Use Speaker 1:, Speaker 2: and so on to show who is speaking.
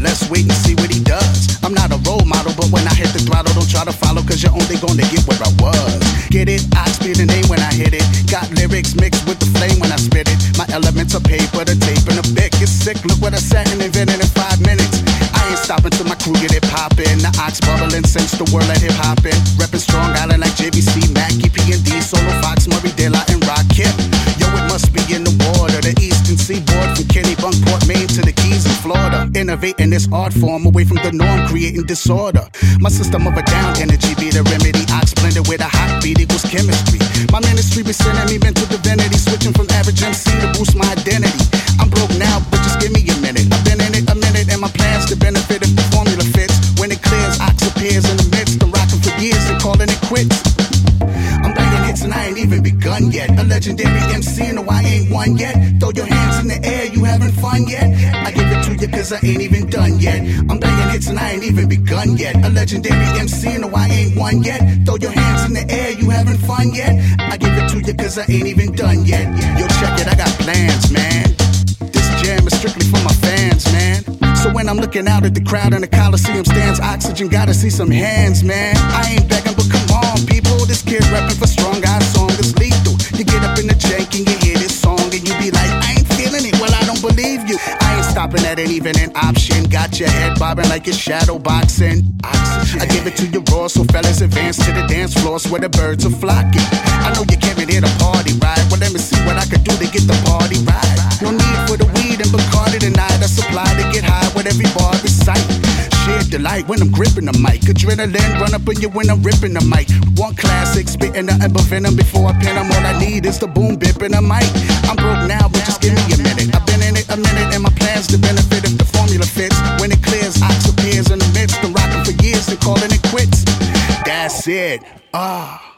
Speaker 1: let's wait and see what he does. I'm not a role model, but when I hit the throttle, don't try to follow, cause you're only gonna get where I was. Get it? I speed the name when I hit it. Got lyrics mixed with the flame when I spit it. My elements are paper, the tape, and the bic. It's sick, look what I said and invented in five minutes. I ain't stopping till my crew get it poppin'. The ox bubbling since the world let hip hop in. Reppin' Strong Island in Innovating this art form away from the norm, creating disorder. My system of a down energy be the remedy. Ox blended with a hot beat equals chemistry. My ministry be sending me mental divinity, switching from average MC to boost my identity. I'm broke now, but just give me a minute. I've been in it a minute, and my plans to benefit if the formula fits. When it clears, ox appears in the midst. I'm rocking for years and calling it quits. I'm banging hits and I ain't even begun yet. A legendary MC, no, I ain't one yet. Throw your hands in the air, you having fun yet? I give it to cause I ain't even done yet. I'm banging hits and I ain't even begun yet. A legendary MC, no, I ain't one yet. Throw your hands in the air, you having fun yet? I give it to you cause I ain't even done yet. Yo, check it, I got plans, man. This jam is strictly for my fans, man. So when I'm looking out at the crowd in the Coliseum stands, oxygen gotta see some hands, man. I ain't begging, but come on, people. This kid rapping for strong eye song is lethal. You get up in the jank and you I ain't stopping at it even an option. Got your head bobbing like it's shadow boxing. Oxygen. I give it to you raw, so fellas advance to the dance floors where the birds are flocking. I know you came in here to party, right? Well, let me see what I can do to get the party right. No need for the weed and Bacardi tonight. I supply to get high with every bar recite. Sheer delight when I'm gripping the mic. Adrenaline run up in you when I'm ripping the mic. One classic, spitting nothing but venom before I pin 'em. All I need is the boom bap and a mic. I'm broke now, but just give me a said, ah.